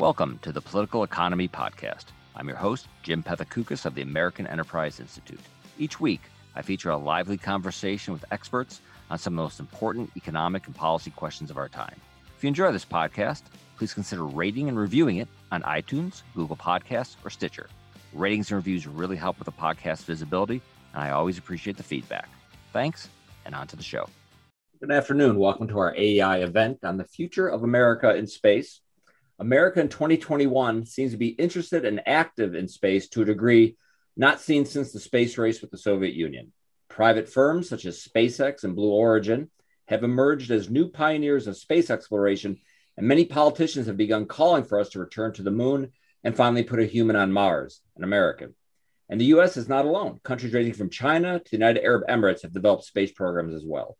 Welcome to the Political Economy Podcast. I'm your host, Jim Pethokoukis of the American Enterprise Institute. Each week, I feature a lively conversation with experts on some of the most important economic and policy questions of our time. If you enjoy this podcast, please consider rating and reviewing it on iTunes, Google Podcasts, or Stitcher. Ratings and reviews really help with the podcast visibility, and I always appreciate the feedback. Thanks, and on to the show. Good afternoon. Welcome to our AEI event on the future of America in space. America in 2021 seems to be interested and active in space to a degree not seen since the space race with the Soviet Union. Private firms such as SpaceX and Blue Origin have emerged as new pioneers of space exploration, and many politicians have begun calling for us to return to the moon and finally put a human on Mars, an American. And the US is not alone. Countries ranging from China to the United Arab Emirates have developed space programs as well.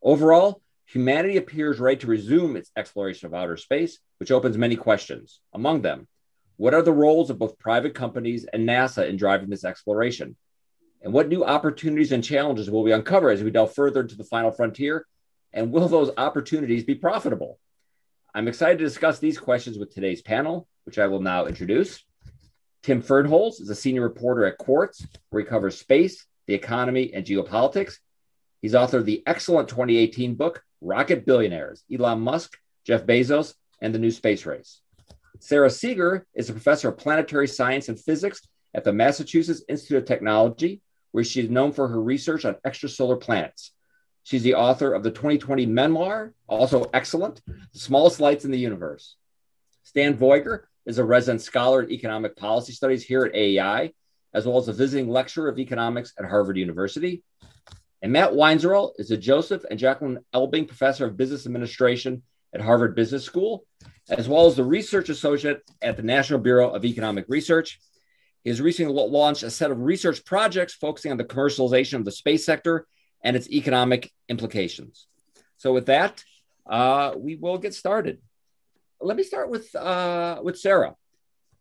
Overall, humanity appears ready to resume its exploration of outer space, which opens many questions. Among them, what are the roles of both private companies and NASA in driving this exploration? And what new opportunities and challenges will we uncover as we delve further into the final frontier? And will those opportunities be profitable? I'm excited to discuss these questions with today's panel, which I will now introduce. Tim Fernholz is a senior reporter at Quartz, where he covers space, the economy, and geopolitics. He's authored the excellent 2018 book, Rocket Billionaires Elon Musk, Jeff Bezos, and the New Space Race. Sara Seager is a professor of planetary science and physics at the Massachusetts Institute of Technology, where she is known for her research on extrasolar planets. She's the author of the 2020 memoir, also excellent, The Smallest Lights in the Universe. Stan Veuger is a resident scholar in economic policy studies here at AEI, as well as a visiting lecturer of economics at Harvard University. And Matt Weinzierl is a Joseph and Jacqueline Elbling Professor of Business Administration at Harvard Business School, as well as the Research Associate at the National Bureau of Economic Research. He has recently launched a set of research projects focusing on the commercialization of the space sector and its economic implications. So, with that, uh, we will get started. Let me start with uh, with Sara.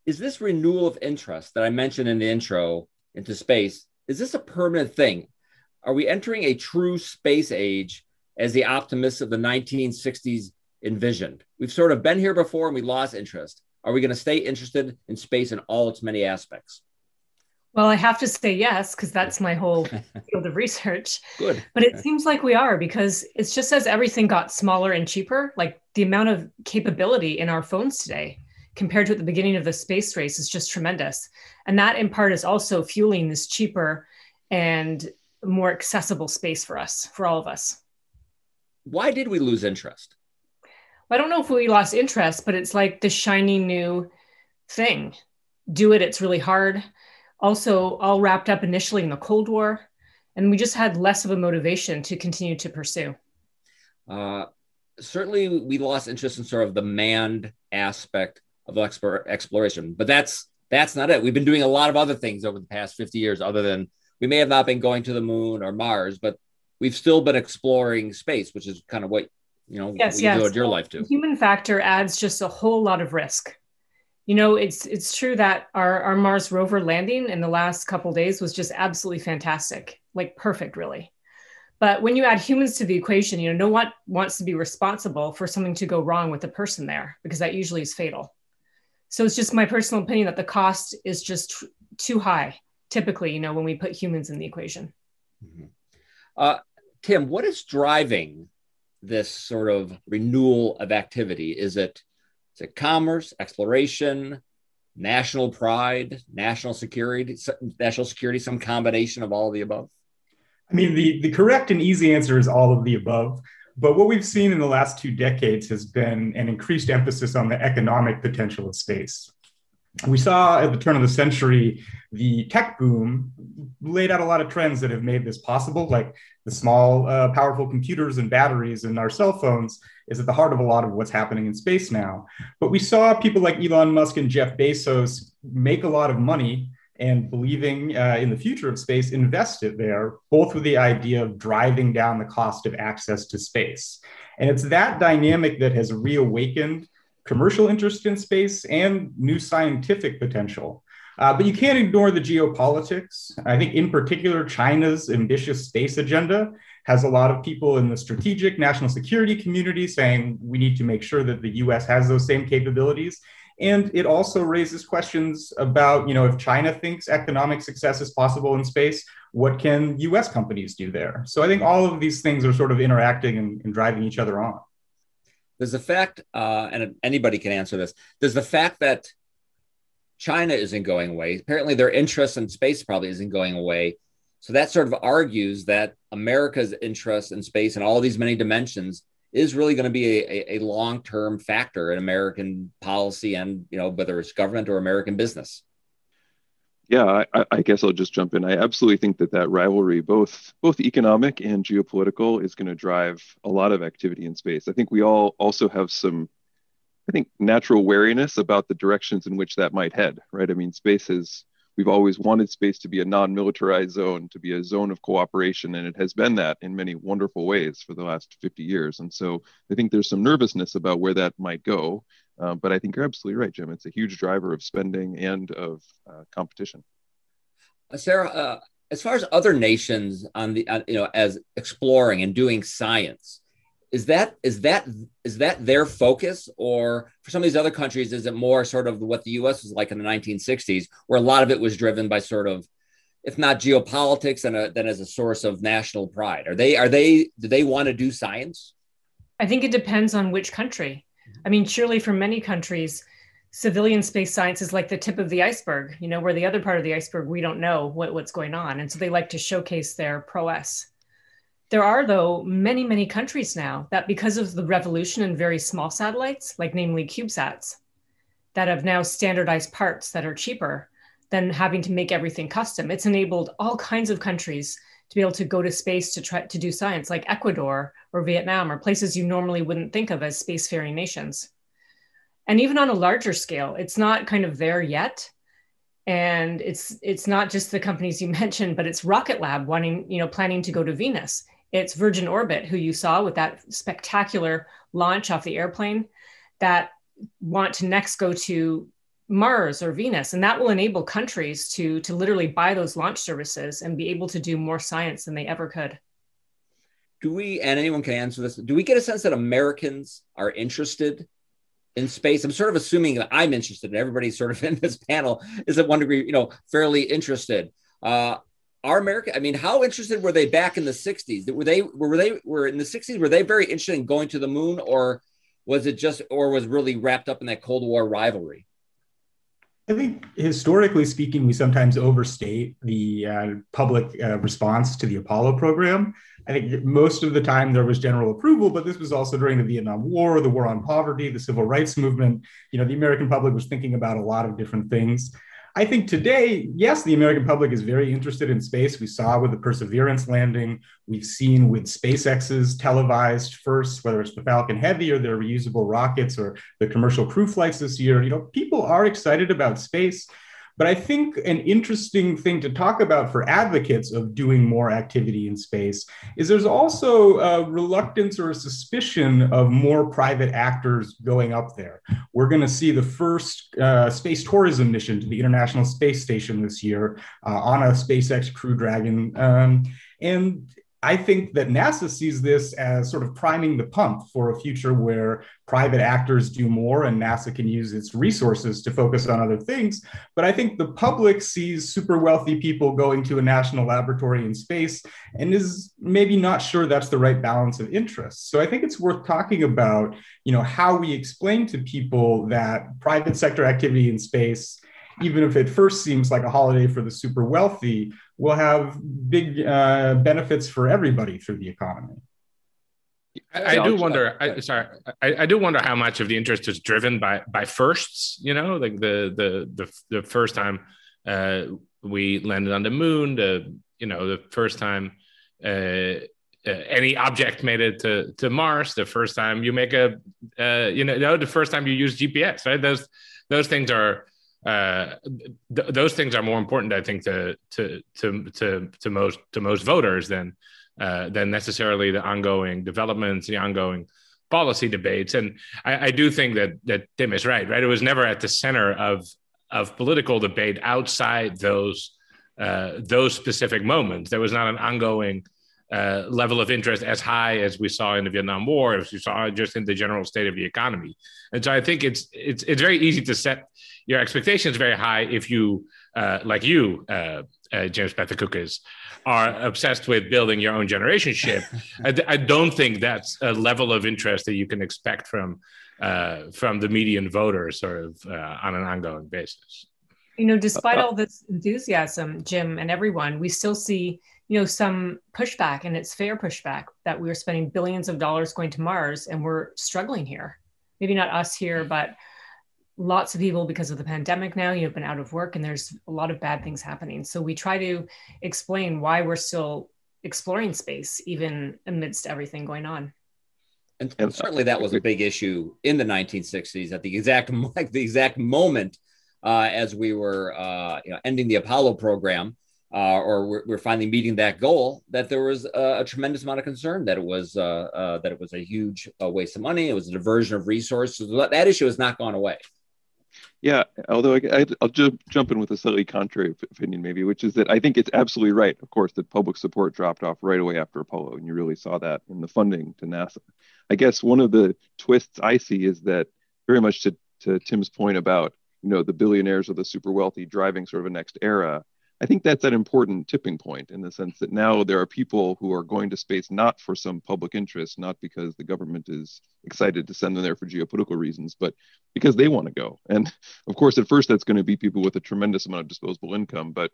Is this renewal of interest that I mentioned in the intro into space? Is this a permanent thing? Are we entering a true space age as the optimists of the 1960s envisioned? We've sort of been here before and we lost interest. Are we going to stay interested in space in all its many aspects? Well, I have to say yes, because that's my whole field of research. Good. But it seems like we are because it's just as everything got smaller and cheaper, like the amount of capability in our phones today compared to at the beginning of the space race is just tremendous. And that in part is also fueling this cheaper and more accessible space for us, for all of us. Why did we lose interest? I don't know if we lost interest, but it's like the shiny new thing. Do it, it's really hard also all wrapped up initially in the Cold War. And we just had less of a motivation to continue to pursue. Uh, certainly, we lost interest in sort of the manned aspect of exploration, but that's that's not it. We've been doing a lot of other things over the past 50 years, other than we may have not been going to the moon or Mars, but we've still been exploring space, which is kind of what you know yes, you yes. do your life too. The human factor adds just a whole lot of risk you know it's it's true that our our mars rover landing in the last couple days was just absolutely fantastic like perfect really but when you add humans to the equation you know no one wants to be responsible for something to go wrong with the person there because that usually is fatal so it's just my personal opinion that the cost is just too high typically you know when we put humans in the equation mm-hmm. uh, tim what is driving this sort of renewal of activity is it is it commerce, exploration, national pride, national security, national security, some combination of all of the above? I mean, the, the correct and easy answer is all of the above. But what we've seen in the last two decades has been an increased emphasis on the economic potential of space. We saw at the turn of the century, the tech boom laid out a lot of trends that have made this possible, like the small, uh, powerful computers and batteries in our cell phones is at the heart of a lot of what's happening in space now. But we saw people like Elon Musk and Jeff Bezos make a lot of money and believing uh, in the future of space, invest it there, both with the idea of driving down the cost of access to space. And it's that dynamic that has reawakened commercial interest in space and new scientific potential. Uh, but you can't ignore the geopolitics. I think, in particular, China's ambitious space agenda has a lot of people in the strategic national security community saying we need to make sure that the US has those same capabilities. And it also raises questions about, you know, if China thinks economic success is possible in space, what can US companies do there? So I think all of these things are sort of interacting and, and driving each other on. Does the fact, uh, and anybody can answer this, does the fact that China isn't going away, apparently their interest in space probably isn't going away. So that sort of argues that America's interest in space and all these many dimensions is really going to be a, a, long-term factor in American policy and you know whether it's government or American business. Yeah, I, I, guess I'll just jump in. I absolutely think that that rivalry, both both economic and geopolitical, is going to drive a lot of activity in space. I think we all also have some, I think, natural wariness about the directions in which that might head. Right? I mean, space is we've always wanted space to be a non-militarized zone, to be a zone of cooperation, and it has been that in many wonderful ways for the last 50 years. And so I think there's some nervousness about where that might go. Uh, but I think you're absolutely right, Jim. It's a huge driver of spending and of uh, competition. Uh, Sara, uh, as far as other nations on the, uh, you know, as exploring and doing science, is that is that is that their focus or for some of these other countries is it more sort of what the us was like in the 1960s where a lot of it was driven by sort of if not geopolitics and a, then as a source of national pride are they are they do they want to do science i think it depends on which country i mean surely for many countries civilian space science is like the tip of the iceberg you know where the other part of the iceberg we don't know what, what's going on and so they like to showcase their prowess there are, though, many, many countries now that, because of the revolution in very small satellites, like namely CubeSats, that have now standardized parts that are cheaper than having to make everything custom. It's enabled all kinds of countries to be able to go to space to try to do science, like Ecuador or Vietnam, or places you normally wouldn't think of as spacefaring nations. And even on a larger scale, it's not kind of there yet, and it's it's not just the companies you mentioned but it's rocket lab wanting you know planning to go to venus it's Virgin Orbit, who you saw with that spectacular launch off the airplane, that want to next go to Mars or Venus. And that will enable countries to, to literally buy those launch services and be able to do more science than they ever could. Do we, and anyone can answer this, do we get a sense that Americans are interested in space? I'm sort of assuming that I'm interested, and everybody sort of in this panel is at one degree, you know, fairly interested. Uh, are America? I mean, how interested were they back in the '60s? Were they were they were in the '60s? Were they very interested in going to the moon, or was it just, or was really wrapped up in that Cold War rivalry? I think historically speaking, we sometimes overstate the uh, public uh, response to the Apollo program. I think most of the time there was general approval, but this was also during the Vietnam War, the war on poverty, the civil rights movement. You know, the American public was thinking about a lot of different things. I think today, yes, the American public is very interested in space. We saw with the Perseverance landing, we've seen with SpaceX's televised first, whether it's the Falcon Heavy or their reusable rockets or the commercial crew flights this year. You know, people are excited about space. But I think an interesting thing to talk about for advocates of doing more activity in space is there's also a reluctance or a suspicion of more private actors going up there. We're going to see the first uh, space tourism mission to the International Space Station this year uh, on a SpaceX Crew Dragon. Um, and I think that NASA sees this as sort of priming the pump for a future where private actors do more and NASA can use its resources to focus on other things. But I think the public sees super wealthy people going to a national laboratory in space and is maybe not sure that's the right balance of interests. So I think it's worth talking about, you know, how we explain to people that private sector activity in space even if it first seems like a holiday for the super wealthy, will have big uh, benefits for everybody through the economy. I, I do wonder. I, sorry, I, I, do wonder how much of the interest is driven by by firsts. You know, like the the the, the first time uh, we landed on the moon, the you know the first time uh, uh, any object made it to to Mars, the first time you make a uh, you know the first time you use GPS, right? Those those things are uh, th- those things are more important, I think, to to to to, to most to most voters than uh, than necessarily the ongoing developments, the ongoing policy debates. And I, I, do think that that Tim is right. Right, it was never at the center of of political debate outside those uh, those specific moments. There was not an ongoing uh, level of interest as high as we saw in the Vietnam War, as we saw just in the general state of the economy. And so I think it's it's it's very easy to set your expectations very high if you, uh, like you, uh, uh James Pethokoukis, are obsessed with building your own generation ship. I, I, don't think that's a level of interest that you can expect from uh, from the median voter, sort of uh, on an ongoing basis. You know, despite all this enthusiasm, Jim and everyone, we still see you know some pushback and it's fair pushback that we're spending billions of dollars going to mars and we're struggling here. Maybe not us here but lots of people because of the pandemic now you've been out of work and there's a lot of bad things happening. So we try to explain why we're still exploring space even amidst everything going on. And, and certainly that was a big issue in the 1960s at the exact like the exact moment uh, as we were uh, you know ending the apollo program uh, or we're, we're, finally meeting that goal, that there was a, a tremendous amount of concern that it was uh, uh, that it was a huge uh, waste of money. It was a diversion of resources. That issue has not gone away. Yeah, although I, will ju- jump in with a slightly contrary opinion, maybe, which is that I think it's absolutely right, of course, that public support dropped off right away after Apollo, and you really saw that in the funding to NASA. I guess one of the twists I see is that very much to, to Tim's point about you know the billionaires or the super wealthy driving sort of a next era I think that's an important tipping point in the sense that now there are people who are going to space not for some public interest, not because the government is excited to send them there for geopolitical reasons, but because they want to go. And of course, at first, that's going to be people with a tremendous amount of disposable income. But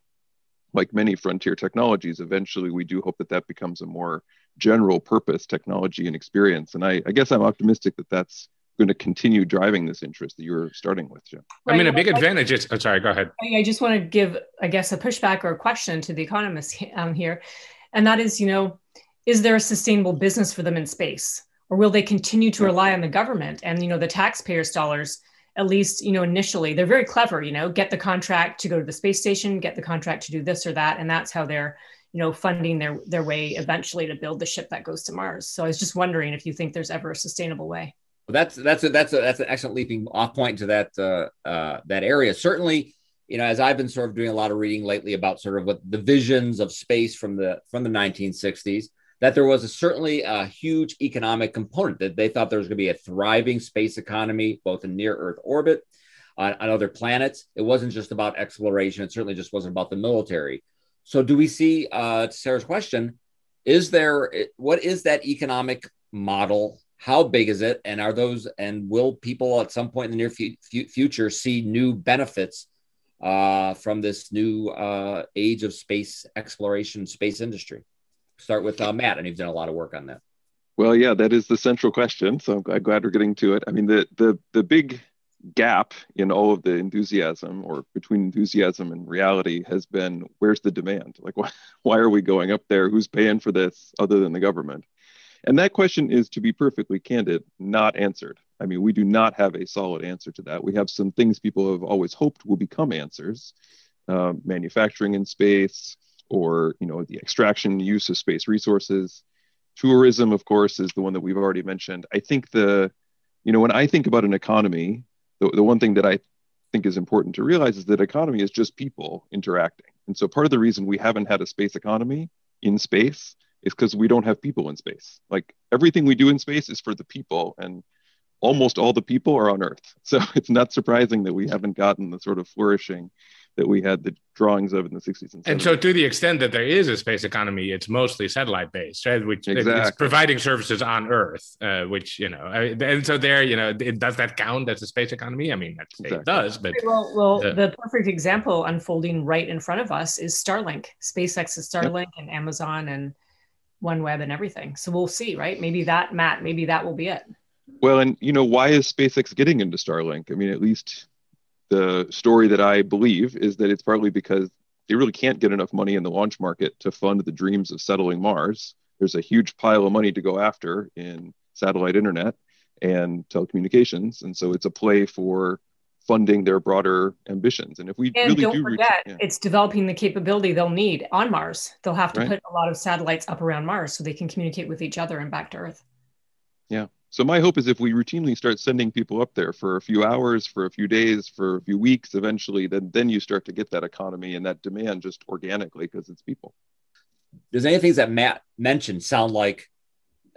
like many frontier technologies, eventually we do hope that that becomes a more general purpose technology and experience. And I, I guess I'm optimistic that that's going to continue driving this interest that you're starting with, Jim? Right. I mean, a big advantage is, oh, sorry, go ahead. I just want to give, I guess, a pushback or a question to the economists um, here. And that is, you know, is there a sustainable business for them in space? Or will they continue to rely on the government and, you know, the taxpayers' dollars, at least, you know, initially? They're very clever, you know, get the contract to go to the space station, get the contract to do this or that. And that's how they're, you know, funding their, their way eventually to build the ship that goes to Mars. So I was just wondering if you think there's ever a sustainable way. Well, that's that's a, that's a, that's an excellent leaping off point to that uh, uh, that area. Certainly, you know, as I've been sort of doing a lot of reading lately about sort of what the visions of space from the from the 1960s, that there was a, certainly a huge economic component that they thought there was going to be a thriving space economy, both in near Earth orbit, on, on other planets. It wasn't just about exploration. It certainly just wasn't about the military. So, do we see? Uh, Sara's question, is there what is that economic model how big is it? And are those and will people at some point in the near f- future see new benefits uh, from this new uh, age of space exploration space industry? Start with uh, matt and you've done a lot of work on that. Well yeah that is the central question so i'm glad we're getting to it. I mean the the the big gap in all of the enthusiasm or between enthusiasm and reality has been where's the demand? Like why, why are we going up there? Who's paying for this other than the government and that question is, to be perfectly candid, not answered. I mean, we do not have a solid answer to that. We have some things people have always hoped will become answers, uh, manufacturing in space, or you know, the extraction use of space resources. Tourism, of course, is the one that we've already mentioned. I think the, you know, when I think about an economy, the, the one thing that I think is important to realize is that economy is just people interacting. And so part of the reason we haven't had a space economy in space is because we don't have people in space. Like everything we do in space is for the people, and almost all the people are on Earth. So it's not surprising that we haven't gotten the sort of flourishing that we had the drawings of in the 60s and 70s. And so, to the extent that there is a space economy, it's mostly satellite based, right? Which exactly. it's providing services on Earth, uh, which you know, and so there, you know, it, does that count as a space economy? I mean, exactly. it does, but well, well uh, the perfect example unfolding right in front of us is Starlink. SpaceX is Starlink, yep. and Amazon and OneWeb and everything. So we'll see, right? Maybe that, Matt, maybe that will be it. Well, and you know, why is SpaceX getting into Starlink? I mean, at least the story that I believe is that it's partly because they really can't get enough money in the launch market to fund the dreams of settling Mars. There's a huge pile of money to go after in satellite internet and telecommunications. And so it's a play for funding their broader ambitions. And if we and really don't do forget, reach, yeah. it's developing the capability they'll need on Mars. They'll have to right. put a lot of satellites up around Mars so they can communicate with each other and back to Earth. Yeah. So my hope is if we routinely start sending people up there for a few hours, for a few days, for a few weeks, eventually, then then you start to get that economy and that demand just organically because it's people. does any things that Matt mentioned sound like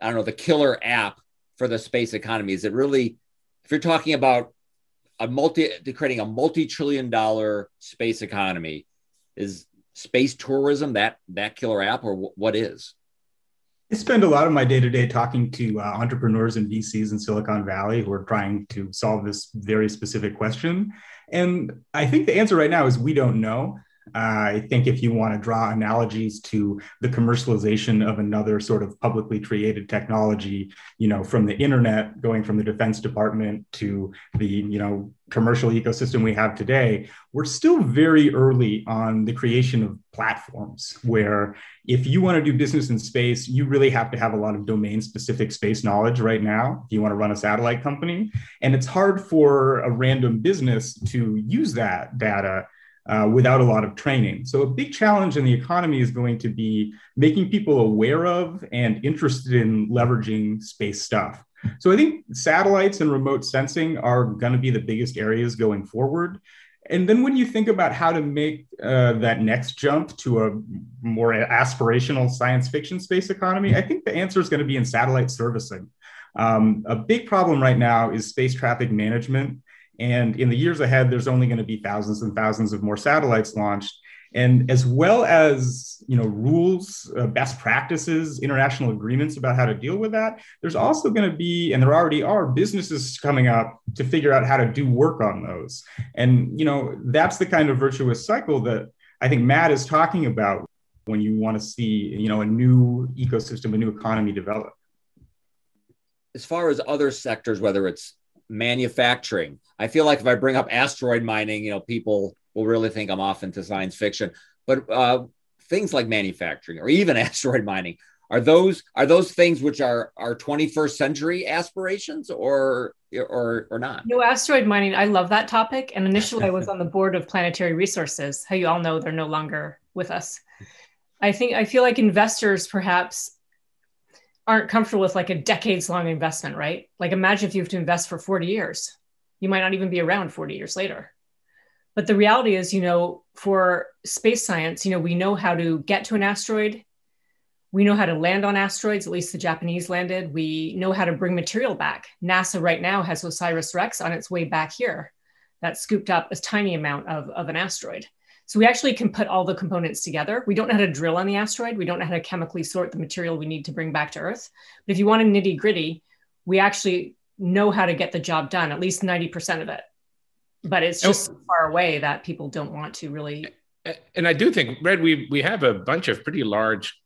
I don't know the killer app for the space economy? Is it really if you're talking about a multi creating a multi-trillion dollar space economy, is space tourism that that killer app or w- what is? I spend a lot of my day to day talking to uh, entrepreneurs and VCs in Silicon Valley who are trying to solve this very specific question. And I think the answer right now is we don't know. Uh, I think if you want to draw analogies to the commercialization of another sort of publicly created technology, you know, from the internet going from the Defense Department to the, you know, commercial ecosystem we have today, we're still very early on the creation of platforms where if you want to do business in space, you really have to have a lot of domain specific space knowledge right now if you want to run a satellite company. And it's hard for a random business to use that data uh, without a lot of training. So, a big challenge in the economy is going to be making people aware of and interested in leveraging space stuff. So, I think satellites and remote sensing are going to be the biggest areas going forward. And then, when you think about how to make uh, that next jump to a more aspirational science fiction space economy, I think the answer is going to be in satellite servicing. Um, a big problem right now is space traffic management and in the years ahead, there's only going to be thousands and thousands of more satellites launched. And as well as you know rules, uh, best practices, international agreements about how to deal with that, there's also going to be, and there already are, businesses coming up to figure out how to do work on those. And you know that's the kind of virtuous cycle that I think Matt is talking about when you want to see you know a new ecosystem, a new economy develop. As far as other sectors, whether it's manufacturing. I feel like if I bring up asteroid mining, you know, people will really think I'm off into science fiction. But uh, things like manufacturing or even asteroid mining are those are those things which are are 21st century aspirations or or or not? No asteroid mining. I love that topic. And initially, I was on the board of Planetary Resources. How you all know they're no longer with us. I think I feel like investors perhaps aren't comfortable with like a decades long investment, right? Like imagine if you have to invest for 40 years. You might not even be around 40 years later. But the reality is, you know, for space science, you know, we know how to get to an asteroid. We know how to land on asteroids, at least the Japanese landed. We know how to bring material back. NASA right now has OSIRIS REx on its way back here that scooped up a tiny amount of, of an asteroid. So we actually can put all the components together. We don't know how to drill on the asteroid. We don't know how to chemically sort the material we need to bring back to Earth. But if you want a nitty gritty, we actually know how to get the job done, at least 90% of it. But it's oh. just so far away that people don't want to really. And I do think, Red, we, we have a bunch of pretty large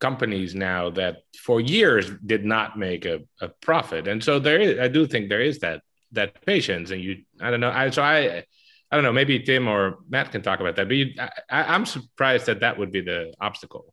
companies now that for years did not make a, a profit. And so there is, I do think there is that that patience and you i don't know i so i I don't know. Maybe Tim or Matt can talk about that. But you, I, am surprised that that would be the obstacle.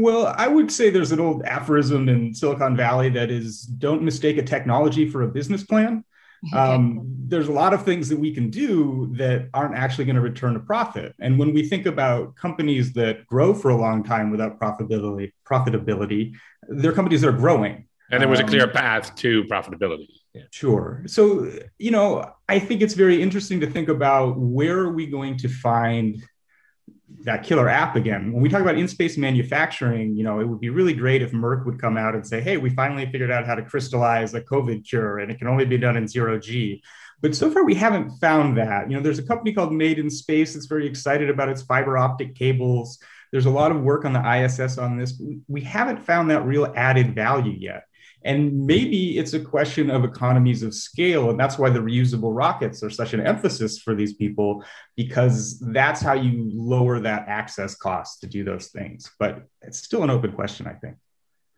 Well, I would say there's an old aphorism in Silicon Valley that is don't mistake a technology for a business plan. Um, there's a lot of things that we can do that aren't actually going to return a profit. And when we think about companies that grow for a long time without profitability, profitability, they're companies that are growing. And there was a clear um, path to profitability. Yeah. Sure. So, you know, I think it's very interesting to think about where are we going to find that killer app again. When we talk about in-space manufacturing, you know, it would be really great if Merck would come out and say, "Hey, we finally figured out how to crystallize a COVID cure, and it can only be done in zero G." But so far, we haven't found that. You know, there's a company called Made in Space that's very excited about its fiber optic cables. There's a lot of work on the ISS on this. We haven't found that real added value yet. And maybe it's a question of economies of scale. And that's why the reusable rockets are such an emphasis for these people, because that's how you lower that access cost to do those things. But it's still an open question, I think.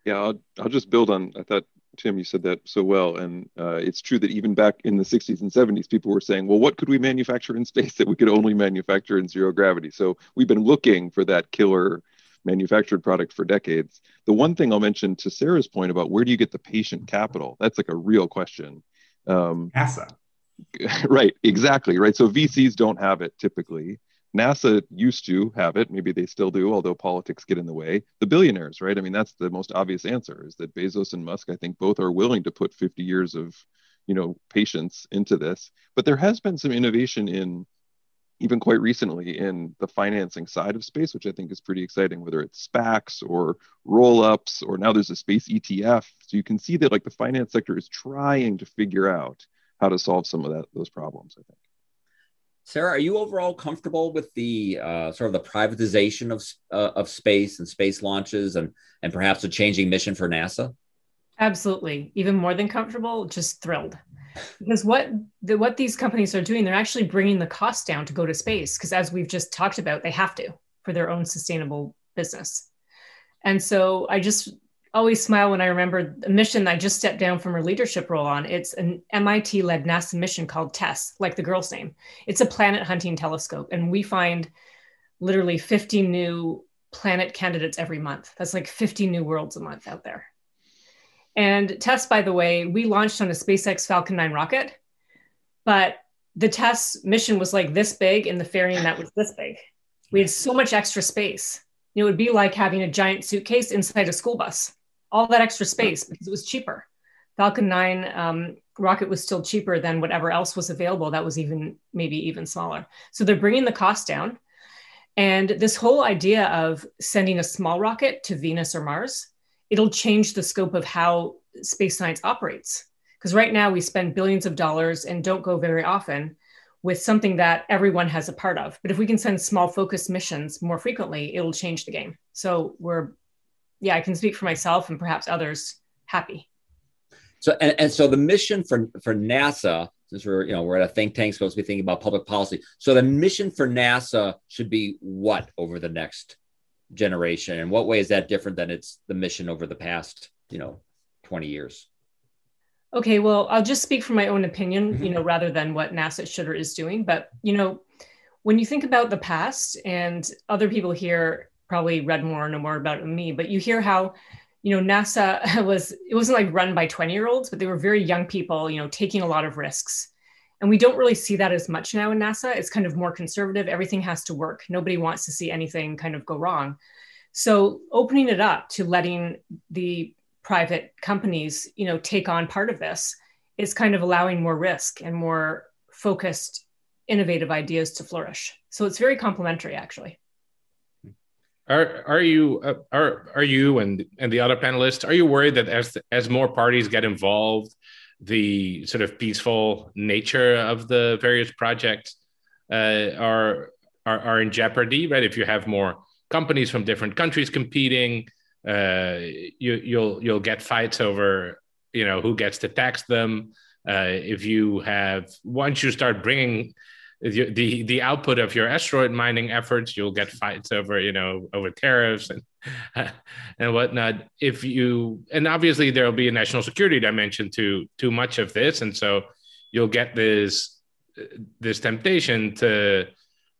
Yeah, I'll, I'll just build on, I thought, Tim, you said that so well. And uh, it's true that even back in the 60s and 70s, people were saying, well, what could we manufacture in space that we could only manufacture in zero gravity? So we've been looking for that killer manufactured product for decades. The one thing I'll mention to Sara's point about where do you get the patient capital? That's like a real question. Um, NASA. Right, exactly. Right. So VCs don't have it typically. NASA used to have it. Maybe they still do, although politics get in the way. The billionaires, right? I mean, that's the most obvious answer is that Bezos and Musk, I think, both are willing to put 50 years of, you know, patience into this. But there has been some innovation in even quite recently in the financing side of space, which I think is pretty exciting, whether it's SPACs or roll ups, or now there's a space ETF. So you can see that like the finance sector is trying to figure out how to solve some of that, those problems, I think. Sara, are you overall comfortable with the uh, sort of the privatization of, uh, of space and space launches and, and perhaps a changing mission for NASA? Absolutely. Even more than comfortable, just thrilled because what the, what these companies are doing they're actually bringing the cost down to go to space because as we've just talked about they have to for their own sustainable business. And so i just always smile when i remember the mission i just stepped down from her leadership role on. It's an mit led nasa mission called tess like the girl's name. It's a planet hunting telescope and we find literally 50 new planet candidates every month. That's like 50 new worlds a month out there and TESS, by the way, we launched on a SpaceX Falcon 9 rocket, but the TESS mission was like this big and the fairing that was this big. We had so much extra space. It would be like having a giant suitcase inside a school bus, all that extra space because it was cheaper. Falcon 9 um, rocket was still cheaper than whatever else was available that was even maybe even smaller. So they're bringing the cost down. And this whole idea of sending a small rocket to Venus or Mars it'll change the scope of how space science operates. Because right now we spend billions of dollars and don't go very often with something that everyone has a part of. But if we can send small focused missions more frequently, it'll change the game. So we're, yeah, I can speak for myself and perhaps others happy. So and, and so the mission for for NASA, since we're you know we're at a think tank supposed to be thinking about public policy. So the mission for NASA should be what over the next generation? And what way is that different than it's the mission over the past you know 20 years? Okay well i'll just speak from my own opinion mm-hmm. you know rather than what nasa should or is doing. But you know when you think about the past and other people here probably read more and know more about me but you hear how you know nasa was it wasn't like run by 20 year olds but they were very young people you know taking a lot of risks and we don't really see that as much now in NASA. It's kind of more conservative. Everything has to work. Nobody wants to see anything kind of go wrong. So opening it up to letting the private companies, you know, take on part of this is kind of allowing more risk and more focused, innovative ideas to flourish. So it's very complementary, actually. Are are you uh, are are you and and the other panelists are you worried that as as more parties get involved the sort of peaceful nature of the various projects uh, are, are, are in jeopardy, right? If you have more companies from different countries competing, uh, you, you'll you'll get fights over you know who gets to tax them. Uh, if you have once you start bringing the the output of your asteroid mining efforts, you'll get fights over you know over tariffs and and whatnot. If you and obviously there will be a national security dimension to too much of this, and so you'll get this this temptation to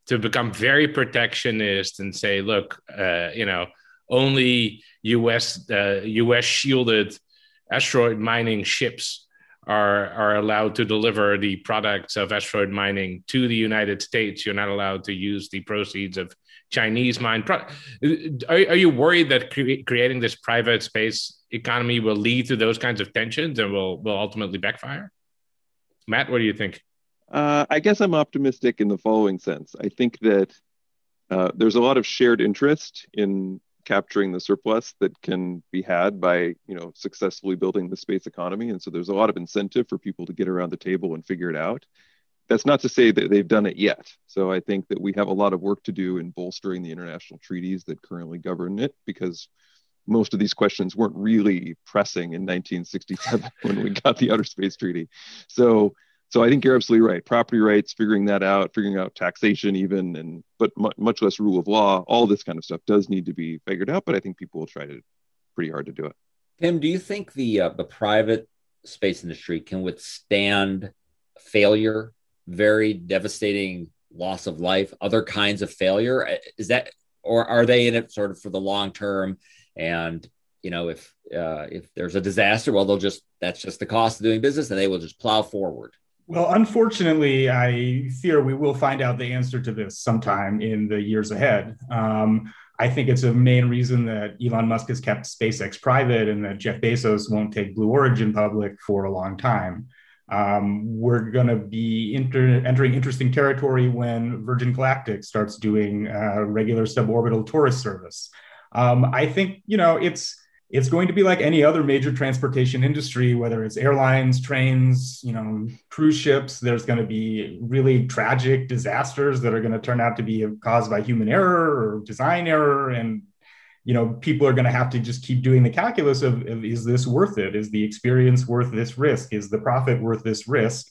to become very protectionist and say, look, uh, you know, only U.S. Uh, U.S. shielded asteroid mining ships are are allowed to deliver the products of asteroid mining to the United States. You're not allowed to use the proceeds of Chinese mine. Pro- are, are you worried that cre- creating this private space economy will lead to those kinds of tensions and will will ultimately backfire? Matt, what do you think? Uh, I guess I'm optimistic in the following sense. I think that uh, there's a lot of shared interest in capturing the surplus that can be had by you know successfully building the space economy. And so there's a lot of incentive for people to get around the table and figure it out. That's not to say that they've done it yet. So i think that we have a lot of work to do in bolstering the international treaties that currently govern it because most of these questions weren't really pressing in 1967 when we got the outer space treaty. So so I think you're absolutely right. Property rights, figuring that out, figuring out taxation, even, and but much less rule of law. All this kind of stuff does need to be figured out. But I think people will try to pretty hard to do it. Tim, do you think the uh, the private space industry can withstand failure, very devastating loss of life, other kinds of failure? Uh, is that, or are they in it sort of for the long term? And you know, if uh, if there's a disaster, well, they'll just that's just the cost of doing business, and they will just plow forward. Well, unfortunately, I fear we will find out the answer to this sometime in the years ahead. Um, I think it's a main reason that Elon Musk has kept SpaceX private and that Jeff Bezos won't take Blue Origin public for a long time. Um, we're going to be inter- entering interesting territory when Virgin Galactic starts doing uh, regular suborbital tourist service. Um, I think you know it's it's going to be like any other major transportation industry, whether it's airlines, trains, you know, cruise ships. There's going to be really tragic disasters that are going to turn out to be caused by human error or design error, and you know, people are going to have to just keep doing the calculus of, of is this worth it? Is the experience worth this risk? Is the profit worth this risk?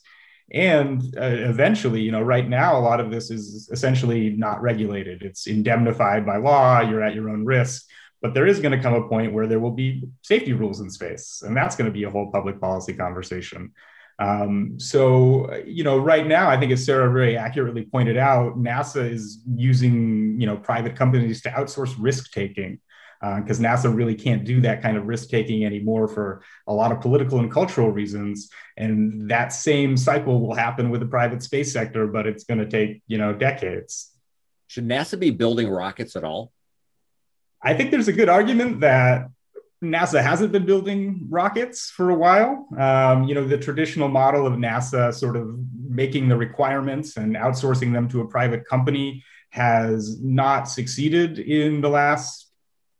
And uh, eventually, you know, right now, a lot of this is essentially not regulated. It's indemnified by law. You're at your own risk but there is going to come a point where there will be safety rules in space, and that's going to be a whole public policy conversation. Um, so, you know, right now, I think as Sara very accurately pointed out, NASA is using, you know, private companies to outsource risk taking because uh, NASA really can't do that kind of risk taking anymore for a lot of political and cultural reasons. And that same cycle will happen with the private space sector, but it's going to take, you know, decades. Should NASA be building rockets at all? I think there's a good argument that NASA hasn't been building rockets for a while. Um, you know, the traditional model of NASA sort of making the requirements and outsourcing them to a private company has not succeeded in the last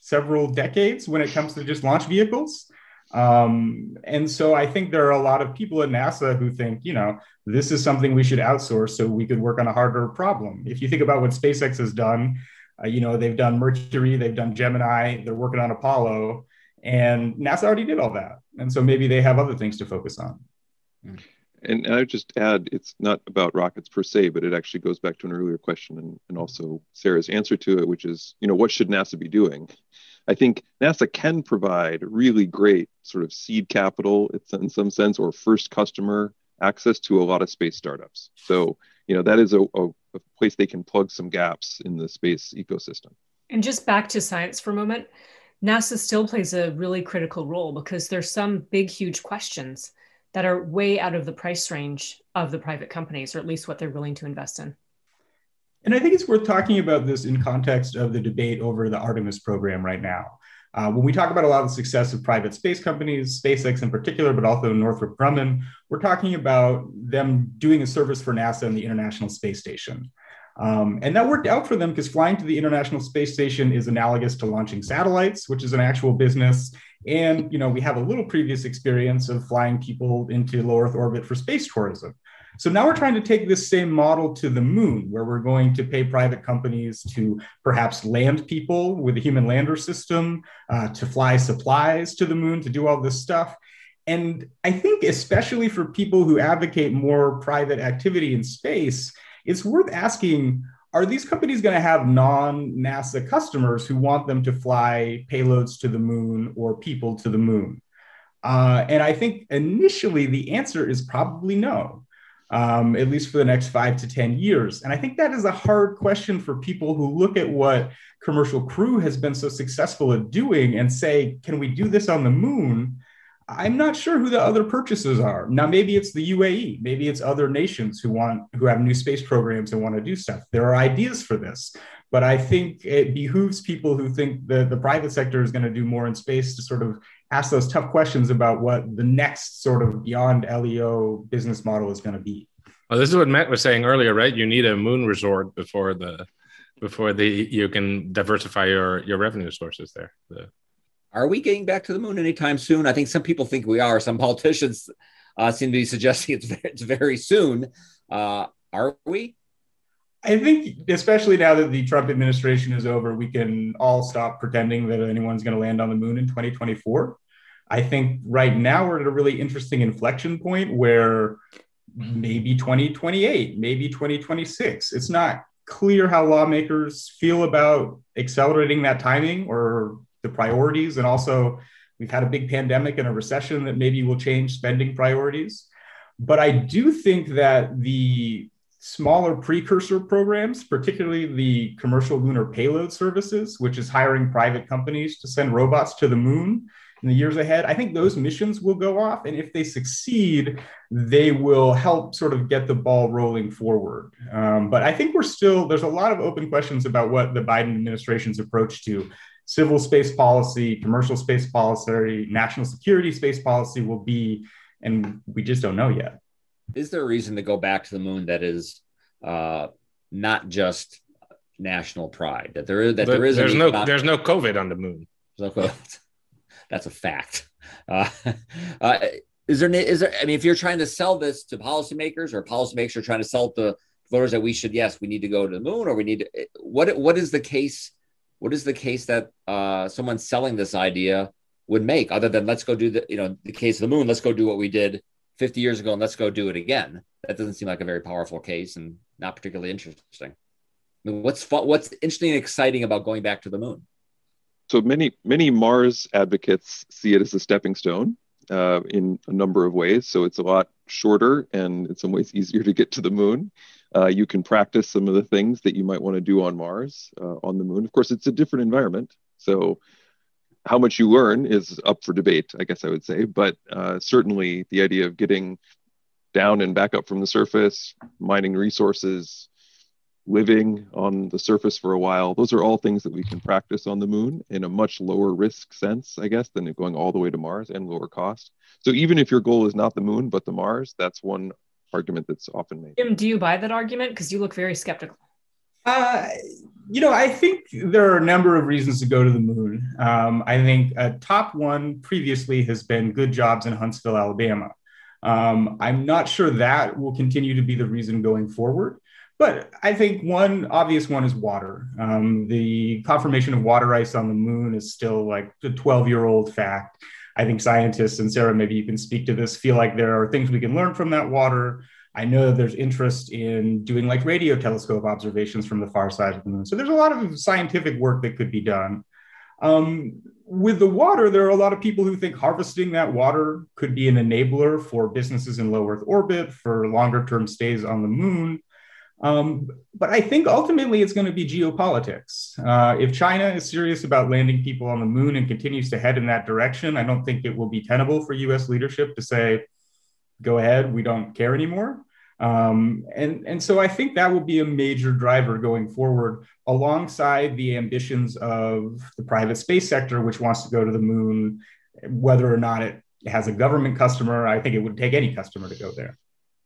several decades when it comes to just launch vehicles. Um, and so I think there are a lot of people at NASA who think, you know, this is something we should outsource so we could work on a harder problem. If you think about what SpaceX has done, uh, you know, they've done Mercury, they've done Gemini, they're working on Apollo, and NASA already did all that. And so maybe they have other things to focus on. And, I would just add, it's not about rockets per se, but it actually goes back to an earlier question and, and also Sara's answer to it, which is, you know, what should NASA be doing? I think NASA can provide really great sort of seed capital in some sense or first customer access to a lot of space startups. So, you know, that is a, a, a place they can plug some gaps in the space ecosystem. And just back to science for a moment, NASA still plays a really critical role because there's some big, huge questions that are way out of the price range of the private companies, or at least what they're willing to invest in. And I think it's worth talking about this in context of the debate over the Artemis program right now. Uh, when we talk about a lot of the success of private space companies, SpaceX in particular, but also Northrop Grumman, we're talking about them doing a service for NASA and the International Space Station. Um, and that worked out for them because flying to the International Space Station is analogous to launching satellites, which is an actual business. And you know, we have a little previous experience of flying people into low Earth orbit for space tourism. So now we're trying to take this same model to the moon, where we're going to pay private companies to perhaps land people with a human lander system, uh, to fly supplies to the moon, to do all this stuff. And I think, especially for people who advocate more private activity in space, it's worth asking are these companies going to have non NASA customers who want them to fly payloads to the moon or people to the moon? Uh, and I think initially the answer is probably no um, at least for the next five to 10 years? And I think that is a hard question for people who look at what Commercial Crew has been so successful at doing and say, can we do this on the moon? I'm not sure who the other purchasers are. Now, maybe it's the UAE, maybe it's other nations who want who have new space programs and want to do stuff. There are ideas for this, but I think it behooves people who think that the private sector is going to do more in space to sort of ask those tough questions about what the next sort of beyond LEO business model is going to be. Well, this is what Matt was saying earlier, right? You need a moon resort before the before the you can diversify your your revenue sources there. The, are we getting back to the moon anytime soon? I think some people think we are. Some politicians uh, seem to be suggesting it's very, it's very soon. Uh, are we? I think, especially now that the Trump administration is over, we can all stop pretending that anyone's going to land on the moon in 2024. I think right now we're at a really interesting inflection point where maybe 2028, maybe 2026. It's not clear how lawmakers feel about accelerating that timing or the priorities. And also, we've had a big pandemic and a recession that maybe will change spending priorities. But I do think that the smaller precursor programs, particularly the commercial lunar payload services, which is hiring private companies to send robots to the moon, in the years ahead. I think those missions will go off. And if they succeed, they will help sort of get the ball rolling forward. Um, but I think we're still, there's a lot of open questions about what the Biden administration's approach to civil space policy, commercial space policy, national security space policy will be. And we just don't know yet. Is there a reason to go back to the moon that is uh, not just national pride? That there is that there is there's no not, there's no COVID on the moon. That's a fact. Uh, uh, is there is there? I mean, if you're trying to sell this to policymakers or policymakers are trying to sell to voters that we should yes we need to go to the moon or we need to what what is the case? What is the case that uh, someone selling this idea would make other than let's go do the you know the case of the moon let's go do what we did 50 years ago and let's go do it again. That doesn't seem like a very powerful case and not particularly interesting. I mean, what's what's interesting and exciting about going back to the moon? So many many mars advocates see it as a stepping stone uh, in a number of ways. So it's a lot shorter and in some ways easier to get to the moon. Uh, you can practice some of the things that you might want to do on mars uh, on the moon. Of course it's a different environment. So how much you learn is up for debate, I guess I would say. But uh, certainly the idea of getting down and back up from the surface, mining resources, living on the surface for a while, those are all things that we can practice on the moon in a much lower risk sense, I guess, than going all the way to Mars and lower cost. So even if your goal is not the moon, but the Mars, that's one argument that's often made. Jim, do you buy that argument? Because you look very skeptical. Uh, you know, I think there are a number of reasons to go to the moon. Um, I think a top one previously has been good jobs in Huntsville, Alabama. Um, I'm not sure that will continue to be the reason going forward. But I think one obvious one is water. Um, the confirmation of water ice on the moon is still like a 12 year old fact. I think scientists, and Sara, maybe you can speak to this, feel like there are things we can learn from that water. I know that there's interest in doing like radio telescope observations from the far side of the moon. So there's a lot of scientific work that could be done. Um, with the water, there are a lot of people who think harvesting that water could be an enabler for businesses in low Earth orbit, for longer term stays on the moon. Um, but I think ultimately it's going to be geopolitics. Uh, if China is serious about landing people on the moon and continues to head in that direction, I don't think it will be tenable for US leadership to say, go ahead, we don't care anymore. Um, and, and so I think that will be a major driver going forward alongside the ambitions of the private space sector, which wants to go to the moon, whether or not it has a government customer. I think it would take any customer to go there.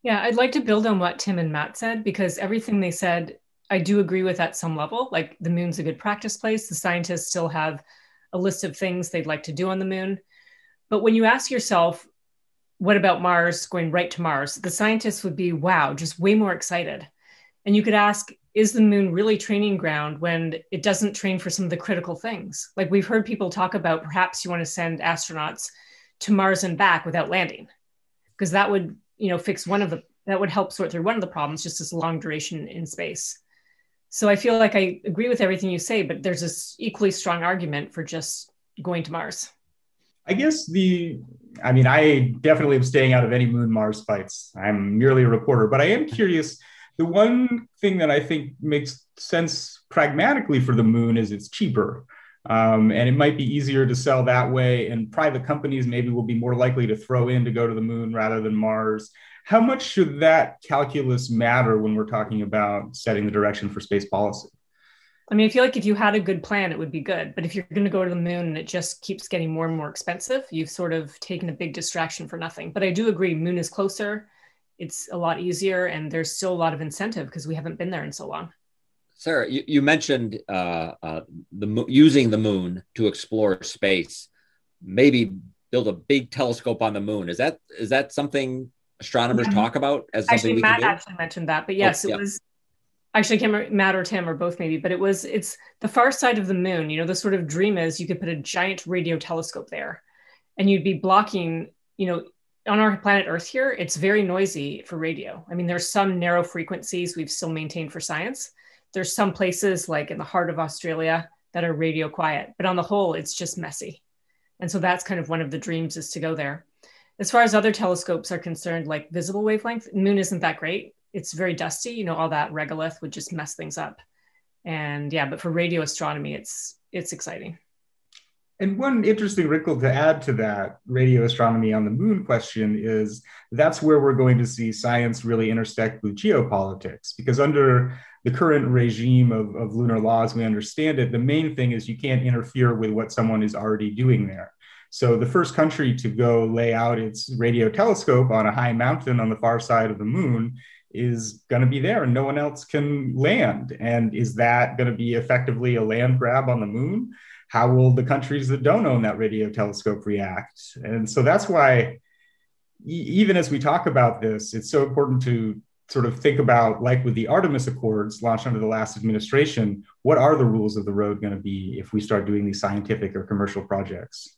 Yeah, I'd like to build on what Tim and Matt said because everything they said, I do agree with at some level. Like the moon's a good practice place. The scientists still have a list of things they'd like to do on the moon. But when you ask yourself, what about Mars going right to Mars? The scientists would be, wow, just way more excited. And you could ask, is the moon really training ground when it doesn't train for some of the critical things? Like we've heard people talk about perhaps you want to send astronauts to Mars and back without landing, because that would, you know, fix one of the that would help sort through one of the problems, just this long duration in space. So I feel like I agree with everything you say, but there's this equally strong argument for just going to Mars. I guess the, I mean, I definitely am staying out of any Moon Mars fights. I'm merely a reporter, but I am curious. The one thing that I think makes sense pragmatically for the moon is it's cheaper. Um, and it might be easier to sell that way. And private companies maybe will be more likely to throw in to go to the moon rather than Mars. How much should that calculus matter when we're talking about setting the direction for space policy? I mean, I feel like if you had a good plan, it would be good. But if you're going to go to the moon and it just keeps getting more and more expensive, you've sort of taken a big distraction for nothing. But I do agree, moon is closer. It's a lot easier, and there's still a lot of incentive because we haven't been there in so long. Sara, you, you mentioned uh, uh, the using the moon to explore space. Maybe build a big telescope on the moon. Is that is that something astronomers yeah. talk about as something actually, we Matt actually mentioned that, but yes, oh, it yeah. was actually can't remember Matt or Tim or both maybe, but it was it's the far side of the moon. You know, the sort of dream is you could put a giant radio telescope there, and you'd be blocking. You know, on our planet Earth here, it's very noisy for radio. I mean, there's some narrow frequencies we've still maintained for science. There's some places like in the heart of Australia that are radio quiet, but on the whole, it's just messy. And so that's kind of one of the dreams is to go there. As far as other telescopes are concerned, like visible wavelength, moon isn't that great it's very dusty. You know, all that regolith would just mess things up. And yeah, but for radio astronomy, it's it's exciting. And one interesting wrinkle to add to that radio astronomy on the moon question is that's where we're going to see science really intersect with geopolitics. Because under the current regime of, of lunar laws, we understand it, the main thing is you can't interfere with what someone is already doing there. So the first country to go lay out its radio telescope on a high mountain on the far side of the moon is going to be there and no one else can land. And is that going to be effectively a land grab on the moon? How will the countries that don't own that radio telescope react? And so that's why, even as we talk about this, it's so important to sort of think about, like with the Artemis Accords launched under the last administration, what are the rules of the road going to be if we start doing these scientific or commercial projects?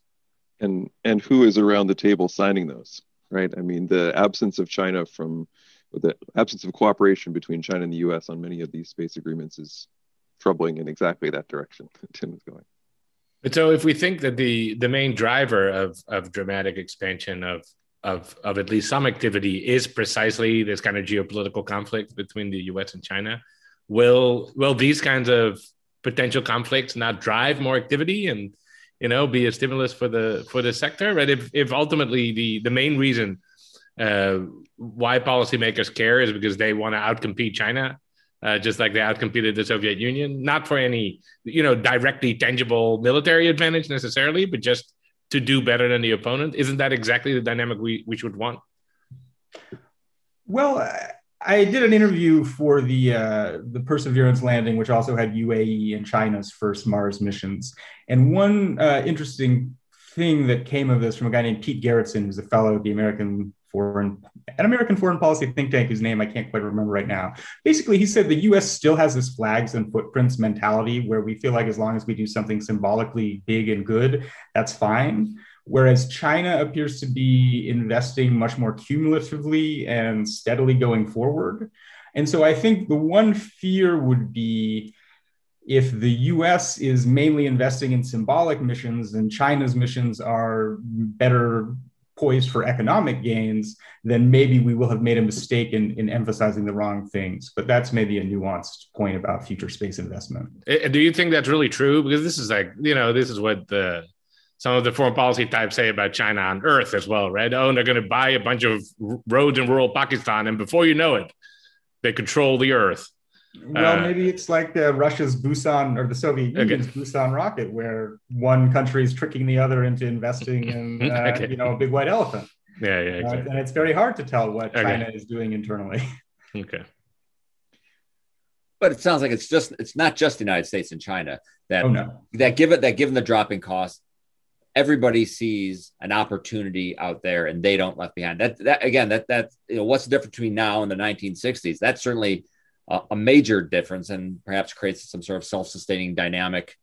And and who is around the table signing those? Right. I mean, the absence of China from the absence of cooperation between China and the U.S. on many of these space agreements is troubling in exactly that direction Tim is going. But so, if we think that the the main driver of of dramatic expansion of of of at least some activity is precisely this kind of geopolitical conflict between the U.S. and China, will will these kinds of potential conflicts not drive more activity and you know be a stimulus for the for the sector? Right? If if ultimately the the main reason uh, why policymakers care is because they want to outcompete China, uh, just like they outcompeted the Soviet Union, not for any, you know, directly tangible military advantage necessarily, but just to do better than the opponent. Isn't that exactly the dynamic we, we should want? Well, I did an interview for the uh, the Perseverance landing, which also had UAE and China's first Mars missions. And one uh, interesting thing that came of this from a guy named Pete Garretson, who's a fellow at the American foreign an American foreign policy think tank whose name I can't quite remember right now. Basically, he said the US still has this flags and footprints mentality where we feel like as long as we do something symbolically big and good, that's fine. Whereas China appears to be investing much more cumulatively and steadily going forward. And so I think the one fear would be if the US is mainly investing in symbolic missions and China's missions are better poised for economic gains, then maybe we will have made a mistake in, in emphasizing the wrong things. But that's maybe a nuanced point about future space investment. Do you think that's really true? Because this is like, you know, this is what the some of the foreign policy types say about China on Earth as well, right? Oh, they're going to buy a bunch of roads in rural Pakistan, and before you know it, they control the Earth. Well, uh, maybe it's like the Russia's Buran or the Soviet Union's okay. Buran rocket, where one country is tricking the other into investing in, uh, okay. you know, a big white elephant. Yeah, yeah, exactly. and it's very hard to tell what okay. China is doing internally. Okay. But it sounds like it's just it's not just the United States and China that oh, no. that given that given the dropping cost, everybody sees an opportunity out there and they don't left behind. That that again that that you know what's the difference between now and the 1960s? That's certainly a, major difference and perhaps creates some sort of self-sustaining dynamic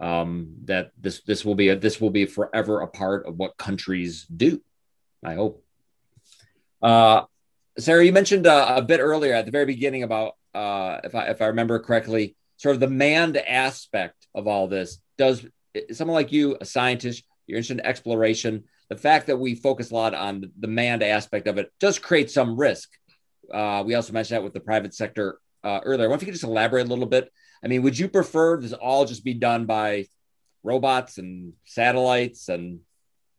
um, that this this will be a, this will be forever a part of what countries do. I hope. Uh, Sara, you mentioned uh, a bit earlier at the very beginning about uh, if I if I remember correctly, sort of the manned aspect of all this. Does someone like you, a scientist, you're interested in exploration, the fact that we focus a lot on the manned aspect of it does create some risk. Uh, we also mentioned that with the private sector uh, earlier. I wonder if you could just elaborate a little bit. I mean, would you prefer this all just be done by robots and satellites and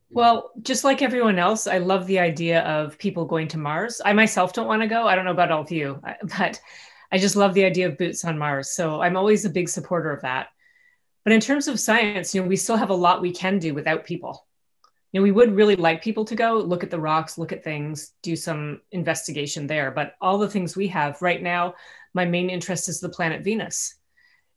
well, just like everyone else, I love the idea of people going to Mars. I myself don't want to go. I don't know about all of you, but I just love the idea of boots on Mars. So I'm always a big supporter of that. But in terms of science, you know, we still have a lot we can do without people know, we would really like people to go look at the rocks, look at things, do some investigation there. But all the things we have right now, my main interest is the planet Venus.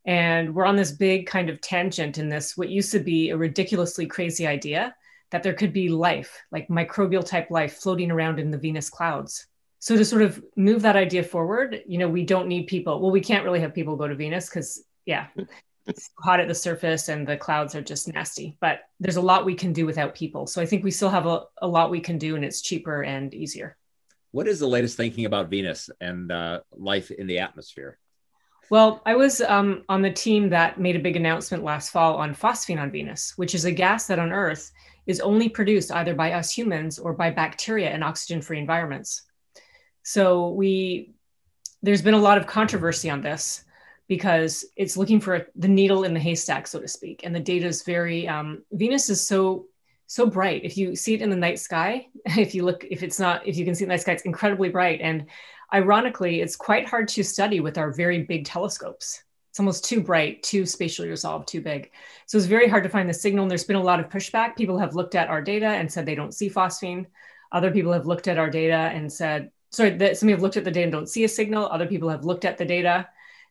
And we're on this big kind of tangent in this, what used to be a ridiculously crazy idea that there could be life, like microbial type life floating around in the Venus clouds. So to sort of move that idea forward, you know, we don't need people. Well, we can't really have people go to Venus because, yeah, it's hot at the surface and the clouds are just nasty. But there's a lot we can do without people. So I think we still have a, a lot we can do and it's cheaper and easier. What is the latest thinking about Venus and uh, life in the atmosphere? Well, I was um, on the team that made a big announcement last fall on phosphine on Venus, which is a gas that on Earth is only produced either by us humans or by bacteria in oxygen free environments. So we there's been a lot of controversy on this because it's looking for the needle in the haystack, so to speak. And the data is very, um, Venus is so, so bright. If you see it in the night sky, if you look, if it's not, if you can see the night sky, it's incredibly bright. And ironically, it's quite hard to study with our very big telescopes. It's almost too bright, too spatially resolved, too big. So it's very hard to find the signal. And there's been a lot of pushback. People have looked at our data and said they don't see phosphine. Other people have looked at our data and said, sorry, that some have looked at the data and don't see a signal. Other people have looked at the data,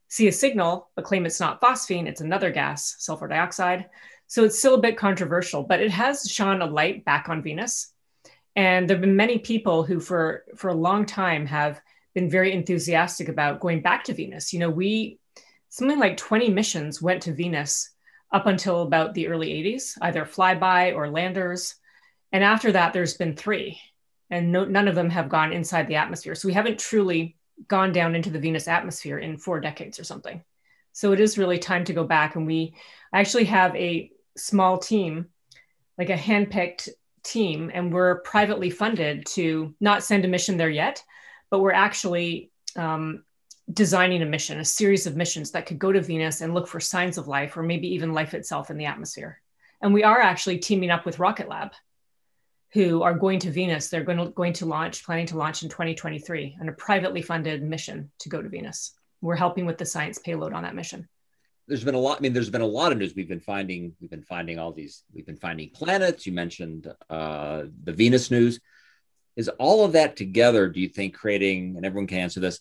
see a signal, but claim it's not phosphine, it's another gas, sulfur dioxide. So it's still a bit controversial, but it has shone a light back on Venus. And there have been many people who, for, for a long time, have been very enthusiastic about going back to Venus. You know, we something like 20 missions went to Venus up until about the early 80s, either flyby or landers. And after that, there's been three, and no, none of them have gone inside the atmosphere. So we haven't truly gone down into the Venus atmosphere in four decades or something. So it is really time to go back. And we actually have a small team, like a handpicked team, and we're privately funded to not send a mission there yet, but we're actually um, designing a mission, a series of missions that could go to Venus and look for signs of life or maybe even life itself in the atmosphere. And we are actually teaming up with Rocket Lab, who are going to Venus. They're going to, going to launch, planning to launch in 2023 on a privately funded mission to go to Venus. We're helping with the science payload on that mission. There's been a lot. I mean, there's been a lot of news. We've been finding. We've been finding all these. We've been finding planets. You mentioned uh, the Venus news. Is all of that together? Do you think creating? And everyone can answer this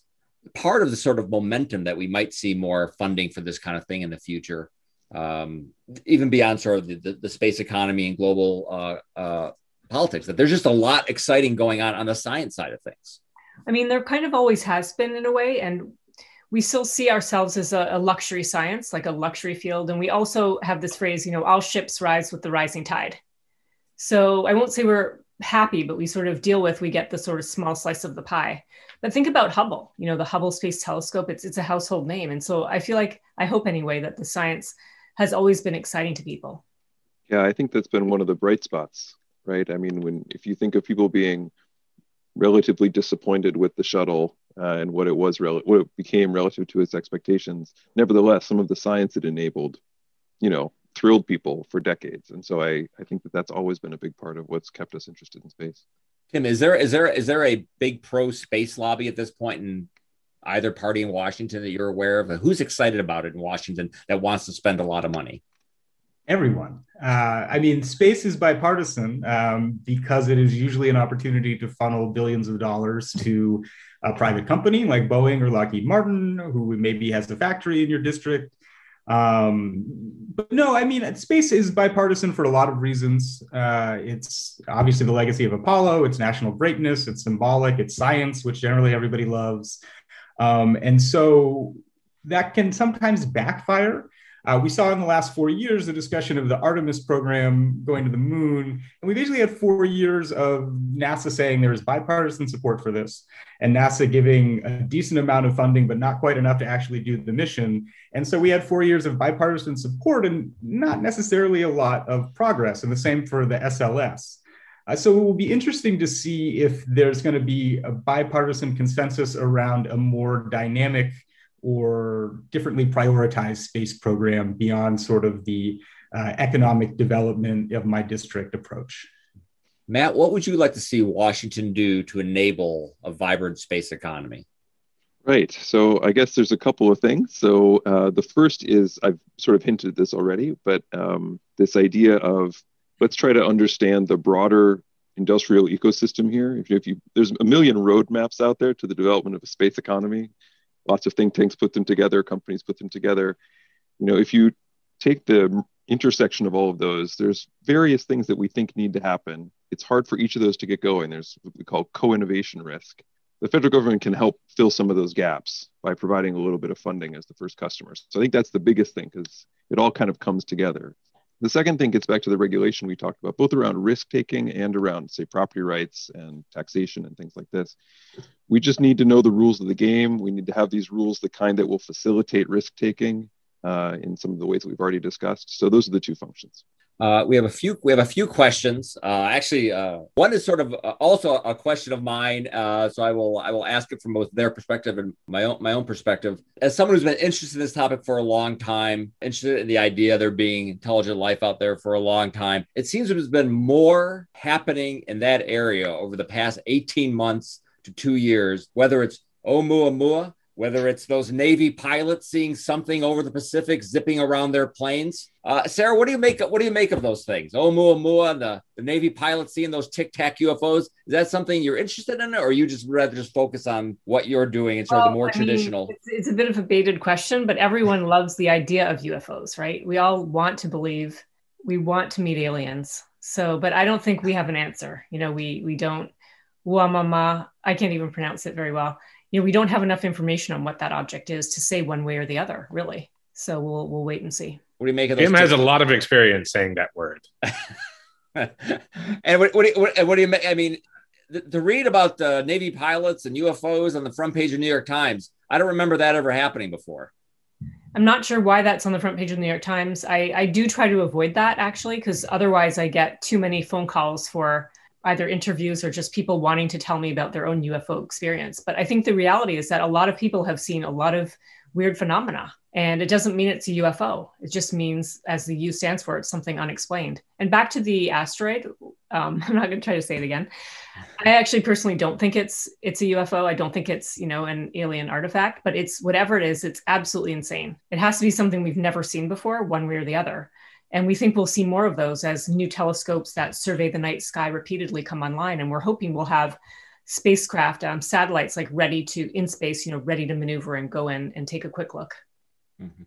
part of the sort of momentum that we might see more funding for this kind of thing in the future, um, even beyond sort of the, the, the space economy and global uh, uh, politics. That there's just a lot exciting going on on the science side of things. I mean, there kind of always has been in a way, and we still see ourselves as a, a luxury science, like a luxury field. And we also have this phrase, you know, all ships rise with the rising tide. So I won't say we're happy, but we sort of deal with, we get the sort of small slice of the pie. But think about Hubble, you know, the Hubble Space Telescope, it's, it's a household name. And so I feel like, I hope anyway, that the science has always been exciting to people. Yeah, I think that's been one of the bright spots, right? I mean, when if you think of people being relatively disappointed with the shuttle uh, and what it was, rel- what it became relative to its expectations, nevertheless, some of the science it enabled, you know, thrilled people for decades. And so I, I think that that's always been a big part of what's kept us interested in space. Tim, is there is there is there a big pro space lobby at this point in either party in Washington that you're aware of? Who's excited about it in Washington that wants to spend a lot of money? Everyone. Uh, I mean, space is bipartisan um, because it is usually an opportunity to funnel billions of dollars to a private company like Boeing or Lockheed Martin, who maybe has a factory in your district. Um, but no, I mean, space is bipartisan for a lot of reasons. Uh, it's obviously the legacy of Apollo, it's national greatness, it's symbolic, it's science, which generally everybody loves. Um, and so that can sometimes backfire uh, we saw in the last four years the discussion of the Artemis program going to the moon. And we basically had four years of NASA saying there is bipartisan support for this, and NASA giving a decent amount of funding, but not quite enough to actually do the mission. And so we had four years of bipartisan support and not necessarily a lot of progress. And the same for the SLS. Uh, so it will be interesting to see if there's going to be a bipartisan consensus around a more dynamic or differently prioritized space program beyond sort of the uh, economic development of my district approach. Matt, what would you like to see Washington do to enable a vibrant space economy? Right. So I guess there's a couple of things. So uh, the first is I've sort of hinted this already, but um, this idea of let's try to understand the broader industrial ecosystem here. If, if you there's a million roadmaps out there to the development of a space economy, lots of think tanks put them together, companies put them together. You know, if you take the intersection of all of those, there's various things that we think need to happen. It's hard for each of those to get going. There's what we call co-innovation risk. The federal government can help fill some of those gaps by providing a little bit of funding as the first customers. So I think that's the biggest thing because it all kind of comes together. The second thing gets back to the regulation we talked about, both around risk taking and around, say, property rights and taxation and things like this. We just need to know the rules of the game. We need to have these rules, the kind that will facilitate risk taking uh, in some of the ways that we've already discussed. So those are the two functions. Uh, we have a few. We have a few questions. Uh, actually, uh, one is sort of uh, also a question of mine. Uh, so I will I will ask it from both their perspective and my own my own perspective. As someone who's been interested in this topic for a long time, interested in the idea there being intelligent life out there for a long time, it seems there's been more happening in that area over the past 18 months to two years. Whether it's Oumuamua whether it's those Navy pilots seeing something over the Pacific zipping around their planes. Uh, Sara, what do you make? What do you make of those things? Oumuamua and the, the Navy pilots seeing those Tic Tac UFOs. Is that something you're interested in, or you just rather just focus on what you're doing and sort well, of the more I traditional? Mean, it's, it's a bit of a baited question, but everyone loves the idea of UFOs, right? We all want to believe, we want to meet aliens. So, but I don't think we have an answer. You know, we we don't. Wamama, I can't even pronounce it very well you know we don't have enough information on what that object is to say one way or the other really. So we'll we'll wait and see. What do you make of those Jim has a lot of experience saying that word. And what, what, do you, what, what do you make i mean to read about the navy pilots and ufos on the front page of new york times i don't remember that ever happening before. I'm not sure why that's on the front page of the new york times. I, I do try to avoid that actually because otherwise i get too many phone calls for either interviews or just people wanting to tell me about their own UFO experience. But I think the reality is that a lot of people have seen a lot of weird phenomena. And it doesn't mean it's a UFO. It just means, as the U stands for, it's something unexplained. And back to the asteroid, um, I'm not going to try to say it again. I actually personally don't think it's it's a UFO. I don't think it's you know an alien artifact, but it's whatever it is. It's absolutely insane. It has to be something we've never seen before, one way or the other. And we think we'll see more of those as new telescopes that survey the night sky repeatedly come online. And we're hoping we'll have spacecraft, um, satellites like ready to in space, you know, ready to maneuver and go in and take a quick look. Mm-hmm.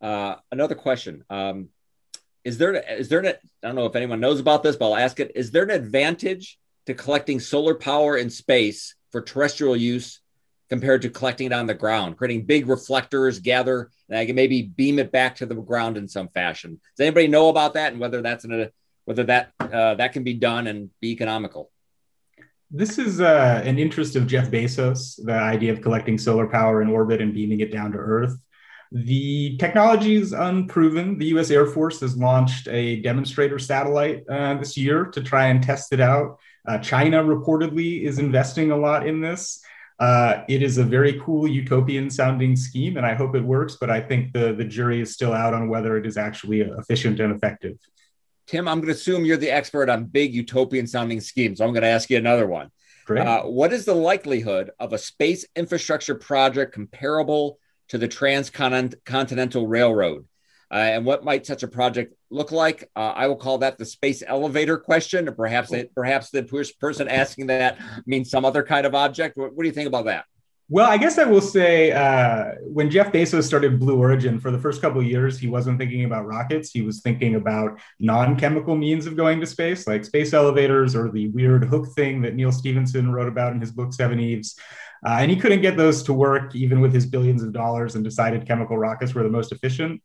Uh, another question. Um, is there, is there, an, I don't know if anyone knows about this, but I'll ask it. Is there an advantage to collecting solar power in space for terrestrial use compared to collecting it on the ground, creating big reflectors, gather, and I can maybe beam it back to the ground in some fashion. Does anybody know about that and whether that's an, whether that uh, that can be done and be economical? This is uh, an interest of Jeff Bezos, the idea of collecting solar power in orbit and beaming it down to Earth. The technology is unproven. The US Air Force has launched a demonstrator satellite uh, this year to try and test it out. Uh, China reportedly is investing a lot in this. Uh, it is a very cool utopian sounding scheme, and I hope it works. But I think the the jury is still out on whether it is actually efficient and effective. Tim, I'm going to assume you're the expert on big utopian sounding schemes. So I'm going to ask you another one. Uh, what is the likelihood of a space infrastructure project comparable to the Transcontinental Railroad? Uh, and what might such a project look like? Uh, I will call that the space elevator question, or perhaps it, perhaps the person asking that means some other kind of object. What, what do you think about that? Well, I guess I will say uh, when Jeff Bezos started Blue Origin, for the first couple of years, he wasn't thinking about rockets. He was thinking about non-chemical means of going to space, like space elevators or the weird hook thing that Neal Stephenson wrote about in his book Seveneves. Uh, and he couldn't get those to work even with his billions of dollars and decided chemical rockets were the most efficient.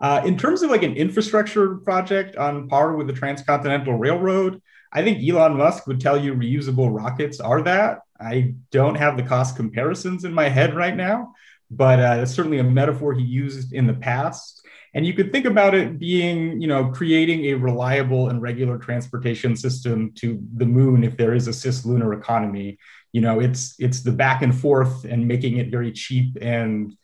Uh, in terms of like an infrastructure project on par with the Transcontinental Railroad, I think Elon Musk would tell you reusable rockets are that. I don't have the cost comparisons in my head right now, but uh, it's certainly a metaphor he used in the past. And you could think about it being, you know, creating a reliable and regular transportation system to the moon if there is a cislunar economy. You know, it's it's the back and forth and making it very cheap and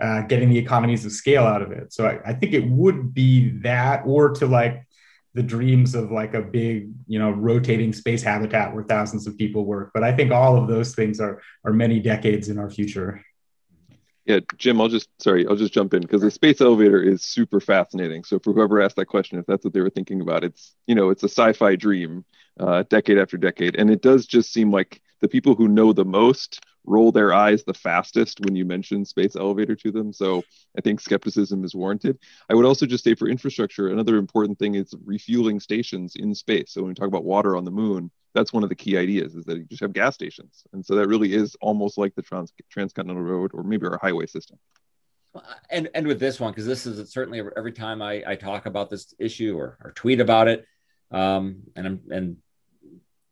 uh, getting the economies of scale out of it. So I, I, think it would be that, or to like the dreams of like a big, you know, rotating space habitat where thousands of people work. But I think all of those things are are many decades in our future. Yeah, Jim, I'll just sorry, I'll just jump in because the space elevator is super fascinating. So for whoever asked that question, if that's what they were thinking about, it's you know, it's a sci-fi dream, uh, decade after decade, and it does just seem like the people who know the most roll their eyes the fastest when you mention space elevator to them. So I think skepticism is warranted. I would also just say for infrastructure, another important thing is refueling stations in space. So when we talk about water on the moon, that's one of the key ideas is that you just have gas stations. And so that really is almost like the trans- transcontinental road or maybe our highway system. And, and with this one, because this is certainly every time I, I talk about this issue or, or tweet about it, um, and I'm, and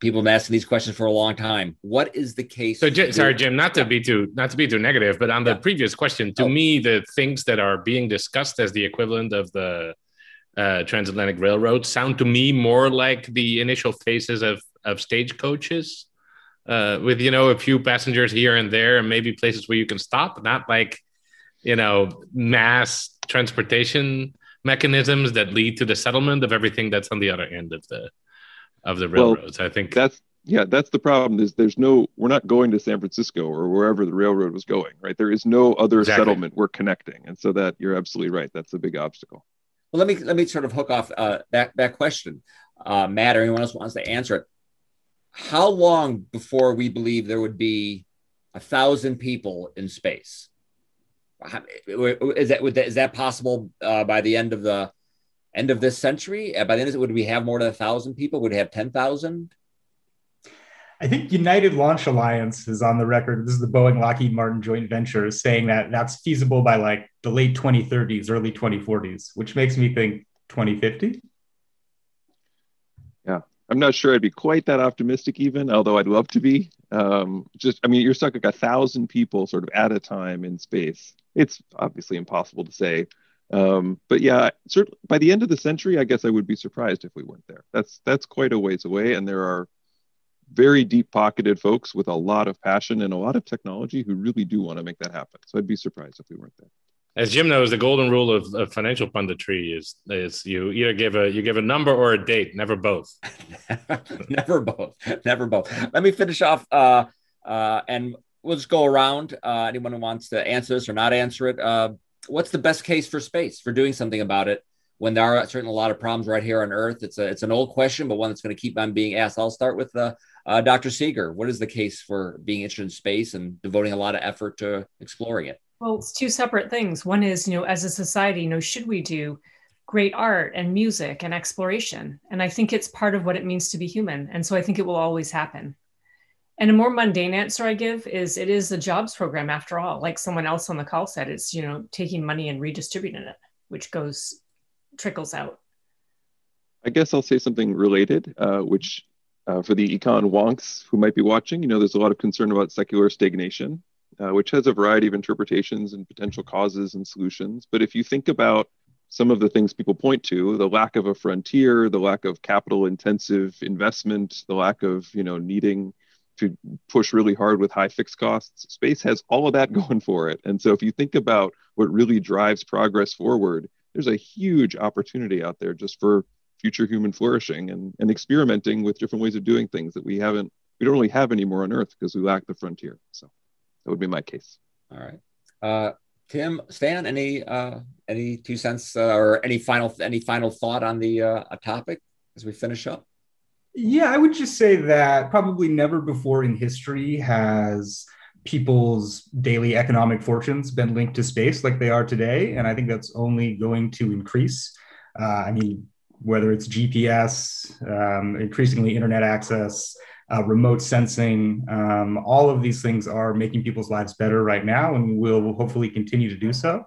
people have been asking these questions for a long time. What is the case? So, Jim, sorry, Jim, not to be too not to be too negative, but on the yeah. previous question, to oh. me, the things that are being discussed as the equivalent of the uh, transatlantic railroad sound to me more like the initial phases of of stagecoaches, uh, with you know a few passengers here and there, and maybe places where you can stop. Not like you know mass transportation mechanisms that lead to the settlement of everything that's on the other end of the of the railroads. Well, I think that's yeah, that's the problem. Is there's no we're not going to San Francisco or wherever the railroad was going, right? There is no other exactly. settlement we're connecting, and so that you're absolutely right. That's a big obstacle. Well, let me let me sort of hook off uh, that that question, uh, Matt, or anyone else wants to answer it. How long before we believe there would be a thousand people in space? Is that, is that possible uh, by the end of the end of this century? Uh, by the end of it, would we have more than a thousand people? Would we have ten thousand? I think United Launch Alliance is on the record. This is the Boeing Lockheed Martin joint venture saying that that's feasible by like the late 2030s, early 2040s, which makes me think 2050. Yeah, I'm not sure I'd be quite that optimistic, even although I'd love to be. Um, just, I mean, you're stuck like a thousand people sort of at a time in space. It's obviously impossible to say. Um, but yeah, certainly by the end of the century, I guess I would be surprised if we weren't there. That's that's quite a ways away, and there are very deep pocketed folks with a lot of passion and a lot of technology who really do want to make that happen. So I'd be surprised if we weren't there. As Jim knows, the golden rule of, of financial punditry is is you either give a you give a number or a date, never both. never both. Never both. Let me finish off uh, uh, and we'll just go around. Uh, anyone who wants to answer this or not answer it. What's the best case for space for doing something about it? when there are certainly a lot of problems right here on Earth. It's a it's an old question, but one that's going to keep on being asked. I'll start with uh, uh, Dr. Seager. What is the case for being interested in space and devoting a lot of effort to exploring it? Well, it's two separate things. One is, you know, as a society, you know, should we do great art and music and exploration? And I think it's part of what it means to be human. And so I think it will always happen. And a more mundane answer I give is it is a jobs program after all. Like someone else on the call said, it's, you know, taking money and redistributing it, which goes trickles out. I guess I'll say something related, uh, which uh, for the econ wonks who might be watching, you know, there's a lot of concern about secular stagnation, uh, which has a variety of interpretations and potential causes and solutions. But if you think about some of the things people point to, the lack of a frontier, the lack of capital intensive investment, the lack of, you know, needing to push really hard with high fixed costs, space has all of that going for it. And so if you think about what really drives progress forward, there's a huge opportunity out there just for future human flourishing and, and experimenting with different ways of doing things that we haven't we don't really have anymore on earth because we lack the frontier. So that would be my case. All right. Uh, tim stan any uh, any two cents uh, or any final any final thought on the uh, topic as we finish up yeah i would just say that probably never before in history has people's daily economic fortunes been linked to space like they are today. And I think that's only going to increase. Uh, I mean, whether it's GPS, um, increasingly internet access, uh, remote sensing, um, all of these things are making people's lives better right now and will hopefully continue to do so.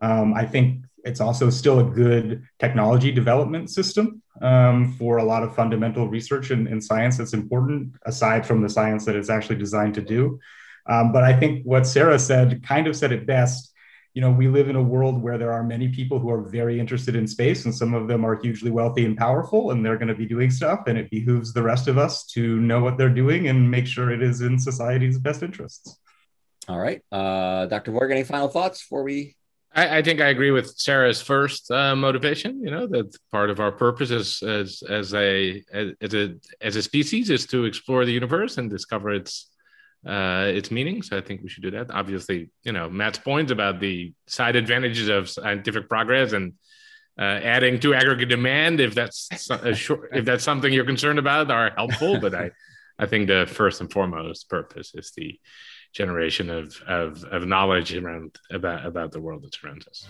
Um, I think it's also still a good technology development system um, for a lot of fundamental research in, in, science that's important, aside from the science that it's actually designed to do. Um, but I think what Sara said kind of said it best. You know, we live in a world where there are many people who are very interested in space, and some of them are hugely wealthy and powerful, and they're going to be doing stuff. And it behooves the rest of us to know what they're doing and make sure it is in society's best interests. All right. Uh, Dr. Voigt, any final thoughts before we I, I, think I agree with Sara's first uh, motivation. You know that part of our purpose as as as a as a as a species is to explore the universe and discover its uh, its meaning. So I think we should do that. Obviously, you know, Matt's points about the side advantages of scientific progress and uh, adding to aggregate demand, if that's short, if that's something you're concerned about, are helpful. but I, I think the first and foremost purpose is the generation of, of, of knowledge around about, about the world that surrounds us.